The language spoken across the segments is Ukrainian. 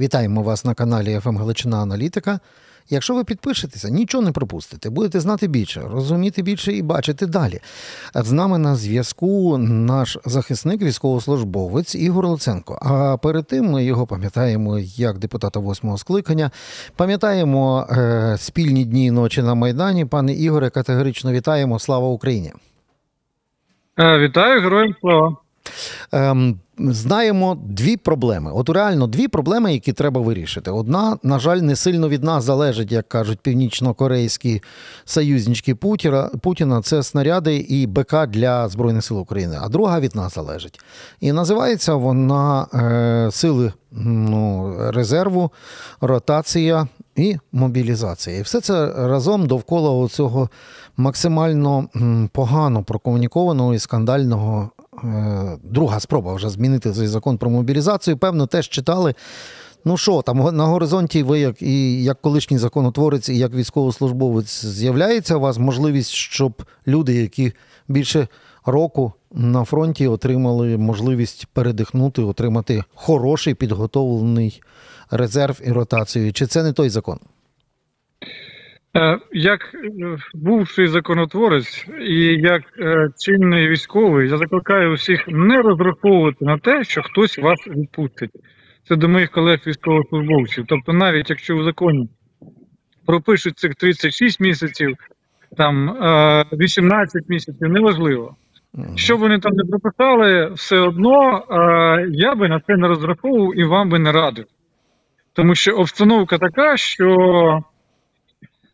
Вітаємо вас на каналі «ФМ Галичина Аналітика. Якщо ви підпишетеся, нічого не пропустите, будете знати більше, розуміти більше і бачити далі. З нами на зв'язку наш захисник, військовослужбовець Ігор Луценко. А перед тим ми його пам'ятаємо як депутата восьмого скликання. Пам'ятаємо е, спільні дні і ночі на Майдані. Пане Ігоре, категорично вітаємо. Слава Україні! Е, Вітаю, героям слава! Знаємо дві проблеми. От реально дві проблеми, які треба вирішити. Одна, на жаль, не сильно від нас залежить, як кажуть північно-корейські союзнички Путіна. Путіна це снаряди і БК для Збройних сил України. А друга від нас залежить. І називається вона е, сили ну, резерву, ротація і мобілізація. І все це разом довкола цього максимально погано прокомунікованого і скандального друга спроба вже змінити цей закон про мобілізацію. Певно, теж читали. Ну що, там на горизонті ви, як і як колишній законотворець, і як військовослужбовець, з'являється у вас можливість, щоб люди, які більше року на фронті отримали можливість передихнути, отримати хороший підготовлений резерв і ротацію. Чи це не той закон? Е, як е, бувший законотворець і як е, чинний військовий, я закликаю усіх не розраховувати на те, що хтось вас відпустить. Це до моїх колег військовослужбовців. Тобто, навіть якщо в законі пропишуть цих 36 місяців, там 18 місяців, неважливо. Що вони там не прописали, все одно я би на це не розраховував і вам би не радив. Тому що обстановка така, що.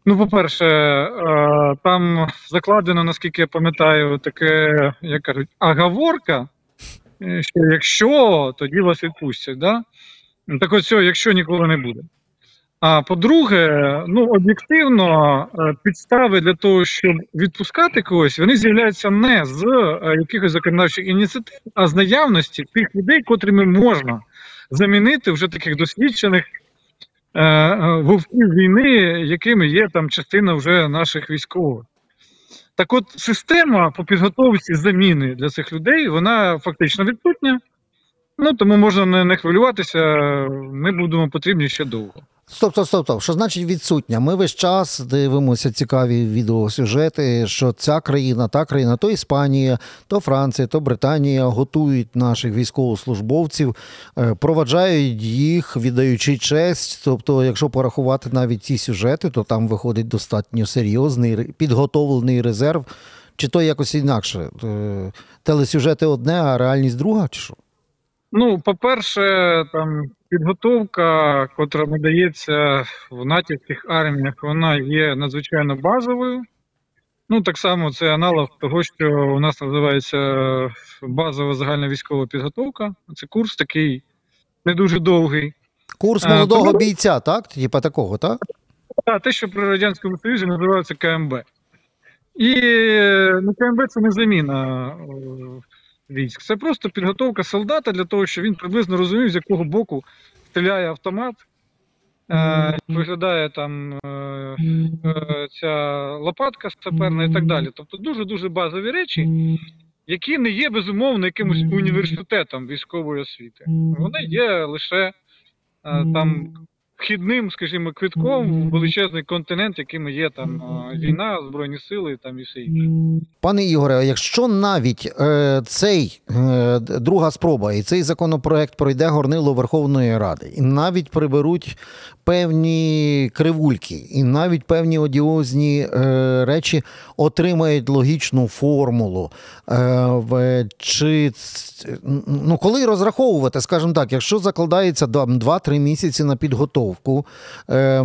Ну, по-перше, е, там закладено, наскільки я пам'ятаю, таке, як кажуть, агаворка, е, що якщо, тоді вас відпустять. Да? Так ось, якщо ніколи не буде. А по-друге, ну об'єктивно, е, підстави для того, щоб відпускати когось, вони з'являються не з якихось законодавчих ініціатив, а з наявності тих людей, котрими можна замінити вже таких досвідчених. Е, е, вовків війни, якими є там частина вже наших військових. Так от система по підготовці заміни для цих людей, вона фактично відсутня. Ну тому можна не хвилюватися, ми будемо потрібні ще довго. Стоп, стоп, стоп, стоп. Що значить відсутня? Ми весь час дивимося цікаві відеосюжети, що ця країна, та країна, то Іспанія, то Франція, то Британія готують наших військовослужбовців, е, проваджають їх, віддаючи честь. Тобто, якщо порахувати навіть ці сюжети, то там виходить достатньо серйозний підготовлений резерв. Чи то якось інакше? Е, телесюжети одне, а реальність друга, чи що? Ну, по-перше, там підготовка, котра надається в натівських арміях, вона є надзвичайно базовою. Ну, так само це аналог того, що у нас називається базова загальна військова підготовка. Це курс такий не дуже довгий. Курс е, молодого Тому... бійця, так? Типа такого, так? Так, те, що при Радянському Союзі називається КМБ. І ну, КМБ це не заміна військ. Це просто підготовка солдата для того, щоб він приблизно розумів, з якого боку стріляє автомат, е, виглядає там е, е, ця лопатка саперна і так далі. Тобто дуже-дуже базові речі, які не є безумовно якимось університетом військової освіти. Вони є лише е, там вхідним, скажімо, квитком в величезний континент, яким є там війна, збройні сили там і все інше. Пане Ігоре, якщо навіть е, цей е, друга спроба і цей законопроект пройде горнило Верховної Ради, і навіть приберуть певні кривульки, і навіть певні одіозні е, речі отримають логічну формулу, е, чи ну коли розраховувати, скажімо так, якщо закладається 2-3 місяці на підготовку е,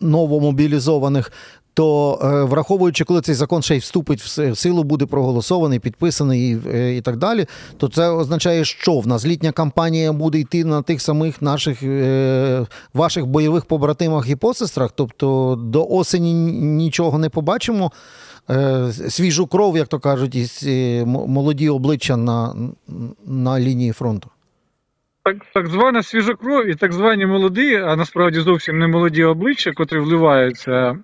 новомобілізованих, то е, враховуючи, коли цей закон ще й вступить в силу, буде проголосований, підписаний і, е, і так далі, то це означає, що в нас літня кампанія буде йти на тих самих наших е, ваших бойових побратимах і посестрах. Тобто до осені нічого не побачимо. Свіжу кров, як то кажуть, і молоді обличчя на, на лінії фронту так так звана свіжа кров і так звані молоді, а насправді зовсім не молоді обличчя, котрі вливаються,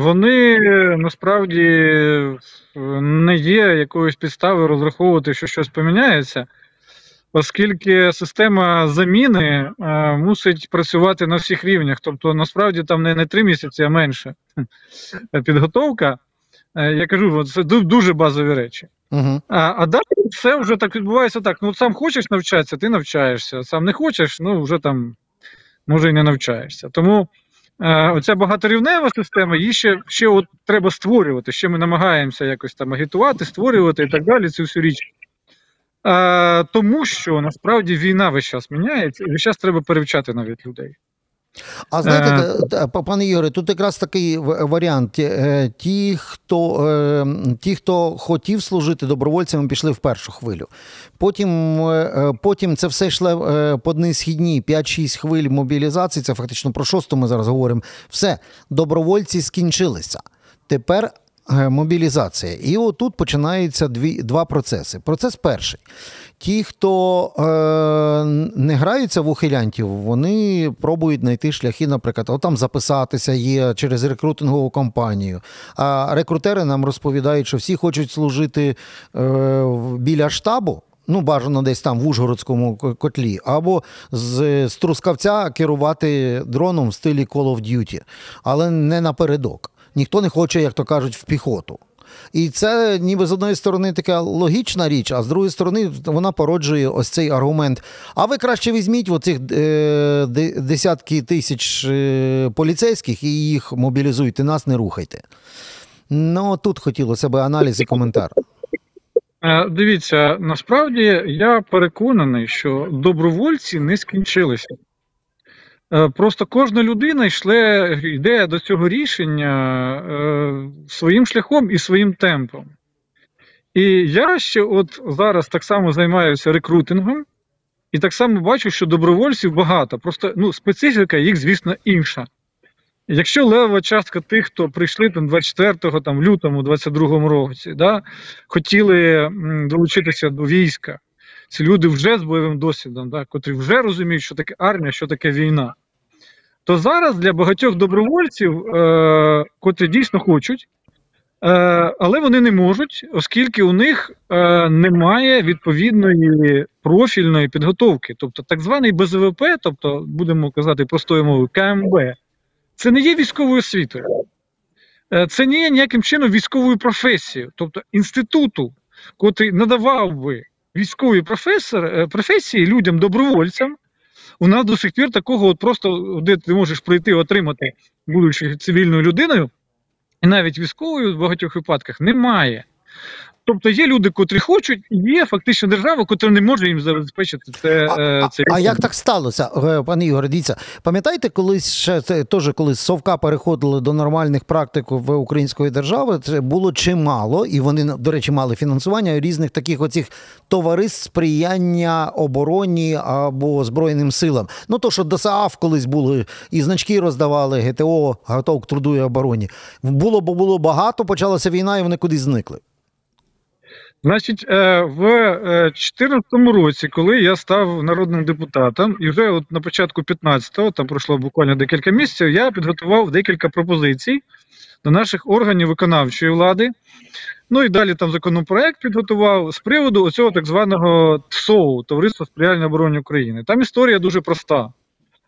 вони насправді не є якоюсь підставою розраховувати, що щось поміняється. оскільки система заміни е, мусить працювати на всіх рівнях. Тобто, насправді там не, не три місяці, а менше підготовка. Е, я кажу, це дуже базові речі. Угу. А а далі все вже так відбувається так. Ну, сам хочеш навчатися, ти навчаєшся. Сам не хочеш, ну вже там може і не навчаєшся. Тому е, оця багаторівнева система, її ще ще от треба створювати. Ще ми намагаємося якось там агітувати, створювати і так далі. Цю всю річ. Е, тому що насправді війна весь час міняється, і весь час треба перевчати навіть людей. А знаєте, е, пане Ігоре, тут якраз такий варіант. Е, ті, хто е, ті, хто хотів служити добровольцями, пішли в першу хвилю. Потім потім це все йшло по одній східні 5-6 хвиль мобілізації. Це фактично про шосту ми зараз говоримо. Все, добровольці скінчилися. Тепер Е, мобілізація. І отут починаються дві, два процеси. Процес перший. Ті, хто е, не граються в ухилянтів, вони пробують знайти шляхи, наприклад, о, там записатися є через рекрутингову компанію. А рекрутери нам розповідають, що всі хочуть служити е, біля штабу. Ну, бажано десь там в Ужгородському котлі, або з, з Трускавця керувати дроном в стилі Call of Duty, але не напередок ніхто не хоче, як то кажуть, в піхоту. І це ніби з одної сторони така логічна річ, а з другої сторони, вона породжує ось цей аргумент. А ви краще візьміть оцих е, десятки тисяч е, поліцейських і їх мобілізуйте, нас не рухайте. Ну, тут хотілося б аналіз і коментар. Е, дивіться, насправді я переконаний, що добровольці не скінчилися. Е, просто кожна людина йшле, йде до цього рішення е, своїм шляхом і своїм темпом. І я ще от зараз так само займаюся рекрутингом, і так само бачу, що добровольців багато. Просто ну, специфіка їх, звісно, інша. Якщо левова частка тих, хто прийшли там 24 там, лютому 22 році, да, хотіли долучитися до війська, ці люди вже з бойовим досвідом, да, котрі вже розуміють, що таке армія, що таке війна то зараз для багатьох добровольців, е, котрі дійсно хочуть, е, але вони не можуть, оскільки у них е, немає відповідної профільної підготовки. Тобто так званий БЗВП, тобто, будемо казати простою мовою, КМБ, це не є військовою освітою. Е, це не є ніяким чином військовою професією, тобто інституту, котрий надавав би військові професор, е, професії людям-добровольцям, у нас до сих пір такого, от просто де ти можеш прийти отримати, будучи цивільною людиною, і навіть військовою в багатьох випадках немає. Тобто є люди, котрі хочуть, і є фактично держава, котра не може їм забезпечити це. А, е, це а як так сталося, е, пане Ігоре, дивіться, пам'ятаєте, колись ще це теж коли совка переходили до нормальних практик в української держави, це було чимало, і вони, до речі, мали фінансування різних таких оцих товариств сприяння обороні або Збройним силам. Ну то, що ДОСААФ колись були, і значки роздавали, ГТО, готов к труду і обороні. Було бо було багато, почалася війна, і вони кудись зникли. Значить, е, в 2014 е, році, коли я став народним депутатом, і вже от на початку 15-го, там пройшло буквально декілька місяців, я підготував декілька пропозицій до наших органів виконавчої влади. Ну і далі там законопроект підготував з приводу оцього так званого ТСОУ Товариства сприяння обороні України. Там історія дуже проста.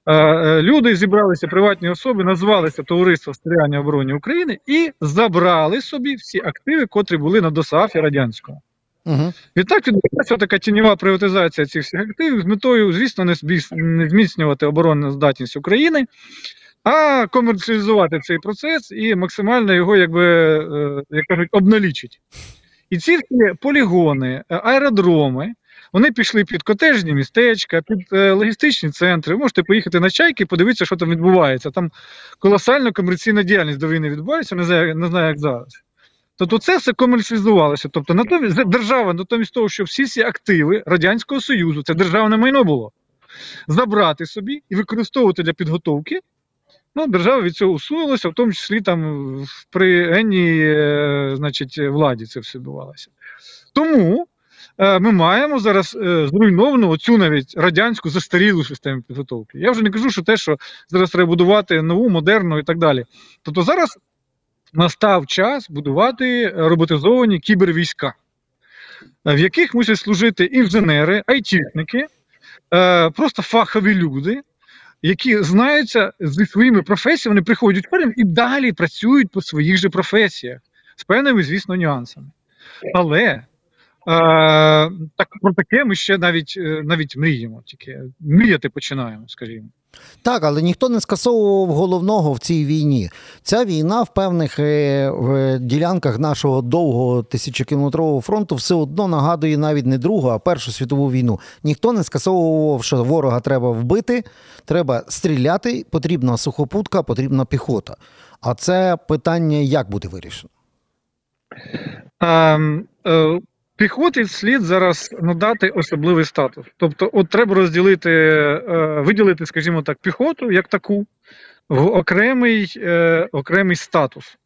Е, люди зібралися приватні особи, назвалися Товариство сприяння обороні України і забрали собі всі активи, котрі були на ДОСАФі радянського. Угу. Відтак відбулася така тіньова приватизація цих всіх активів з метою, звісно, не зміцнювати оборонну здатність України, а комерціалізувати цей процес і максимально його, якби е, як кажуть, обналічити. І ці полігони, аеродроми. Вони пішли під котежні містечка, під е, логістичні центри. Ви можете поїхати на чайки, подивитися, що там відбувається. Там колосальна комерційна діяльність до війни відбувається, не знаю, не знаю як зараз. Тобто це все комерціалізувалося. Тобто, натомість держава, натомість того, що всі всі активи Радянського Союзу, це державне майно було, забрати собі і використовувати для підготовки. Ну, держава від цього усунулася, в тому числі там при енній значить, владі це все відбувалося. Тому ми маємо зараз е, зруйновану цю навіть радянську застарілу систему підготовки. Я вже не кажу, що те, що зараз треба будувати нову, модерну і так далі. Тобто зараз настав час будувати роботизовані кібервійська. в яких мусять служити інженери, айтішники, е, просто фахові люди, які знаються зі своїми професіями, вони приходять потім і далі працюють по своїх же професіях з певними, звісно, нюансами. Але е, так, про таке ми ще навіть, е, навіть мріємо, тільки мріяти починаємо, скажімо. Так, але ніхто не скасовував головного в цій війні. Ця війна в певних е, в ділянках нашого довгого тисячокілометрового фронту все одно нагадує навіть не Другу, а Першу світову війну. Ніхто не скасовував, що ворога треба вбити, треба стріляти, потрібна сухопутка, потрібна піхота. А це питання як буде вирішено? А, е, Піхоті слід зараз надати особливий статус. Тобто, от треба розділити, е, виділити, скажімо так, піхоту як таку в окремий, е, окремий статус.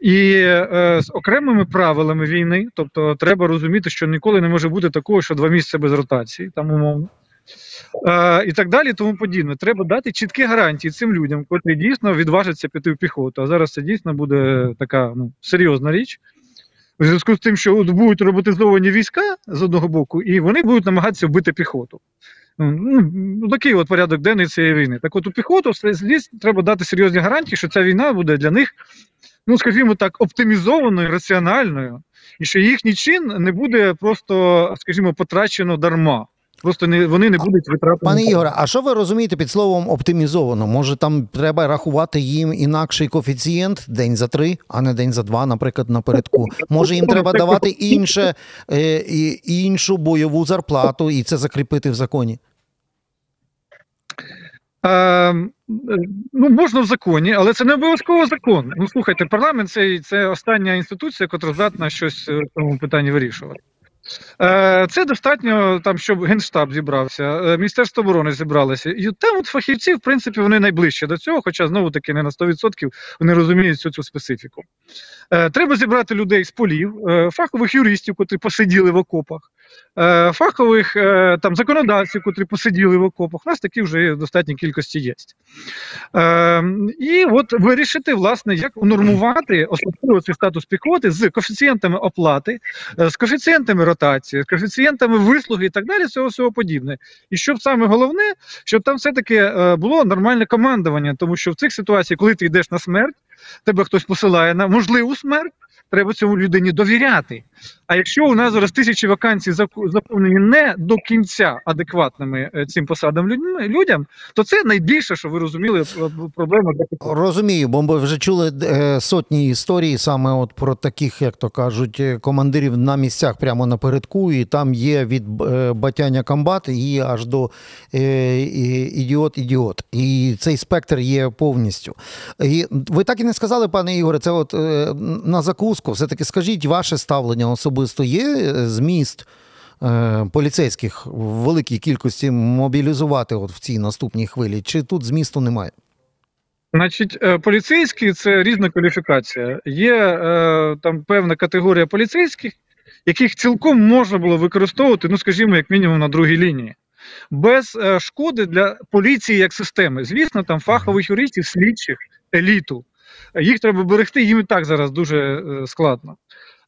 І е, з окремими правилами війни, тобто треба розуміти, що ніколи не може бути такого, що два місяці без ротації, там умовно. Е, і так далі, тому подібне. Треба дати чіткі гарантії цим людям, котрі дійсно відважаться піти в піхоту. А зараз це дійсно буде така ну, серйозна річ. У зв'язку з тим, що будуть роботизовані війська з одного боку, і вони будуть намагатися вбити піхоту. Ну, ну, Такий от порядок денний цієї війни. Так от у піхоту слід треба дати серйозні гарантії, що ця війна буде для них, ну скажімо так, оптимізованою, раціональною, і що їхній чин не буде просто, скажімо, потрачено дарма. Просто не вони не будуть витрапити. Пане Ігоре, а що ви розумієте під словом оптимізовано? Може там треба рахувати їм інакший коефіцієнт день за три, а не день за два, наприклад, напередку. Може їм треба давати інше, е, іншу бойову зарплату і це закріпити в законі? Е, ну, можна в законі, але це не обов'язково закон. Ну, слухайте, парламент це, це остання інституція, яка здатна щось в цьому питанні вирішувати. Е, це достатньо там, щоб генштаб зібрався, е, міністерство оборони зібралося. І там от фахівці, в принципі, вони найближче до цього, хоча знову таки не на 100% вони розуміють цю цю специфіку. Е, треба зібрати людей з полів, фахових юристів, котрі посиділи в окопах, фахових там законодавців, котрі посиділи в окопах. У нас такі вже в достатній кількості є. І от вирішити, власне, як унормувати особливо цей статус піхоти з коефіцієнтами оплати, з коефіцієнтами ротації, з коефіцієнтами вислуги і так далі, цього всього подібне. І щоб саме головне, щоб там все-таки е, було нормальне командування, тому що в цих ситуаціях, коли ти йдеш на смерть, тебе хтось посилає на можливу смерть, треба цьому людині довіряти. А якщо у нас зараз тисячі вакансій заповнені не до кінця адекватними е, цим посадам людям, то це найбільше, що ви розуміли, е, проблема розумію, бо ми вже чули е, сотні історій саме от про таких, як то кажуть, командирів на місцях прямо напередку, і там є від батяння комбат і аж до ідіот-ідіот. І цей спектр є повністю. І Ви так і не сказали, пане Ігоре, це от на закуску. Все таки скажіть ваше ставлення особисто особисто є е, зміст е, поліцейських в великій кількості мобілізувати от в цій наступній хвилі, чи тут змісту немає? Значить, е, поліцейські це різна кваліфікація. Є там певна категорія поліцейських, яких цілком можна було використовувати, ну скажімо, як мінімум на другій лінії, без шкоди для поліції як системи. Звісно, там фахових юристів, слідчих, еліту. Їх треба берегти, їм і так зараз дуже складно.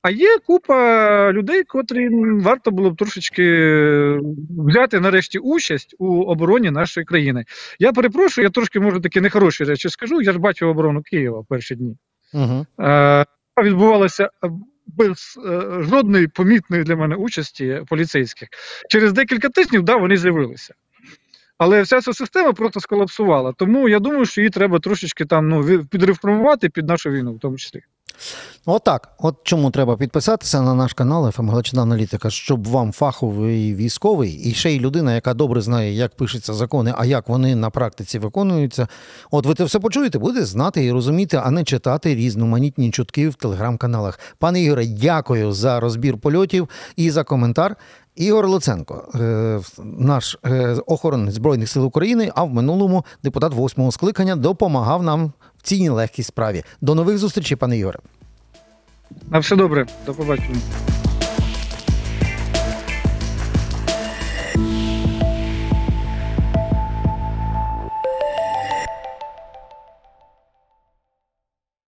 А є купа людей, котрі варто було б трошечки е, взяти нарешті участь у обороні нашої країни. Я перепрошую, я трошки можу такі нехороші речі скажу. Я ж бачив оборону Києва в перші дні. Угу. Е, Відбувалося без е, жодної помітної для мене участі поліцейських. Через декілька тижнів да, вони з'явилися. Але вся ця система просто сколапсувала. Тому я думаю, що її треба трошечки там ну, підреформувати під нашу війну, в тому числі. Отак. От чому треба підписатися на наш канал «ФМ Галичина Аналітика, щоб вам фаховий військовий і ще й людина, яка добре знає, як пишуться закони, а як вони на практиці виконуються. От ви це все почуєте, буде знати і розуміти, а не читати різноманітні чутки в телеграм-каналах. Пане Ігоре, дякую за розбір польотів і за коментар. Ігор Луценко, е, наш е, охоронець Збройних сил України, а в минулому депутат восьмого скликання допомагав нам в цій нелегкій справі. До нових зустрічей, пане Ігоре. На все добре, до побачення.